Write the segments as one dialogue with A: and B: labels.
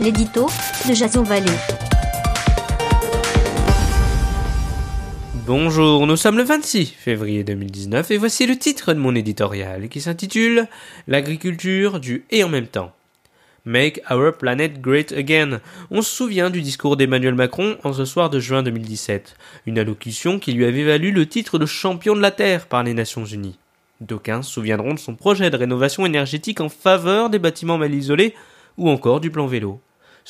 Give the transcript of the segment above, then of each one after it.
A: l'édito de Jason Vallée.
B: Bonjour, nous sommes le 26 février 2019 et voici le titre de mon éditorial qui s'intitule L'agriculture du et en même temps. Make Our Planet Great Again. On se souvient du discours d'Emmanuel Macron en ce soir de juin 2017, une allocution qui lui avait valu le titre de champion de la Terre par les Nations Unies. D'aucuns se souviendront de son projet de rénovation énergétique en faveur des bâtiments mal isolés ou encore du plan vélo.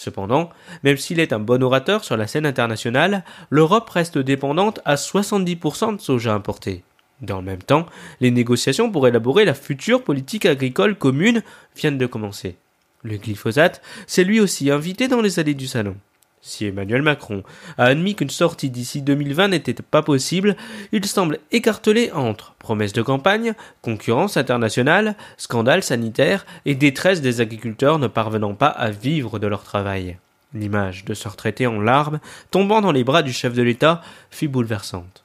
B: Cependant, même s'il est un bon orateur sur la scène internationale, l'Europe reste dépendante à 70% de soja importé. Dans le même temps, les négociations pour élaborer la future politique agricole commune viennent de commencer. Le glyphosate s'est lui aussi invité dans les allées du salon. Si Emmanuel Macron a admis qu'une sortie d'ici 2020 n'était pas possible, il semble écartelé entre promesses de campagne, concurrence internationale, scandales sanitaires et détresse des agriculteurs ne parvenant pas à vivre de leur travail. L'image de se retraiter en larmes, tombant dans les bras du chef de l'État, fut bouleversante.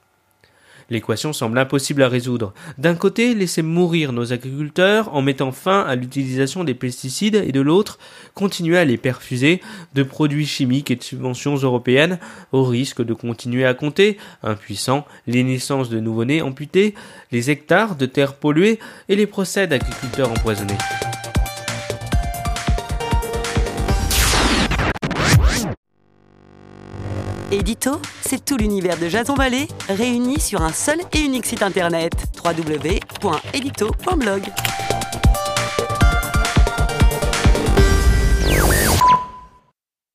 B: L'équation semble impossible à résoudre. D'un côté, laisser mourir nos agriculteurs en mettant fin à l'utilisation des pesticides et de l'autre, continuer à les perfuser de produits chimiques et de subventions européennes au risque de continuer à compter, impuissants, les naissances de nouveau-nés amputés, les hectares de terres polluées et les procès d'agriculteurs empoisonnés.
C: Édito, c'est tout l'univers de Jason Vallée réuni sur un seul et unique site internet www.édito.blog.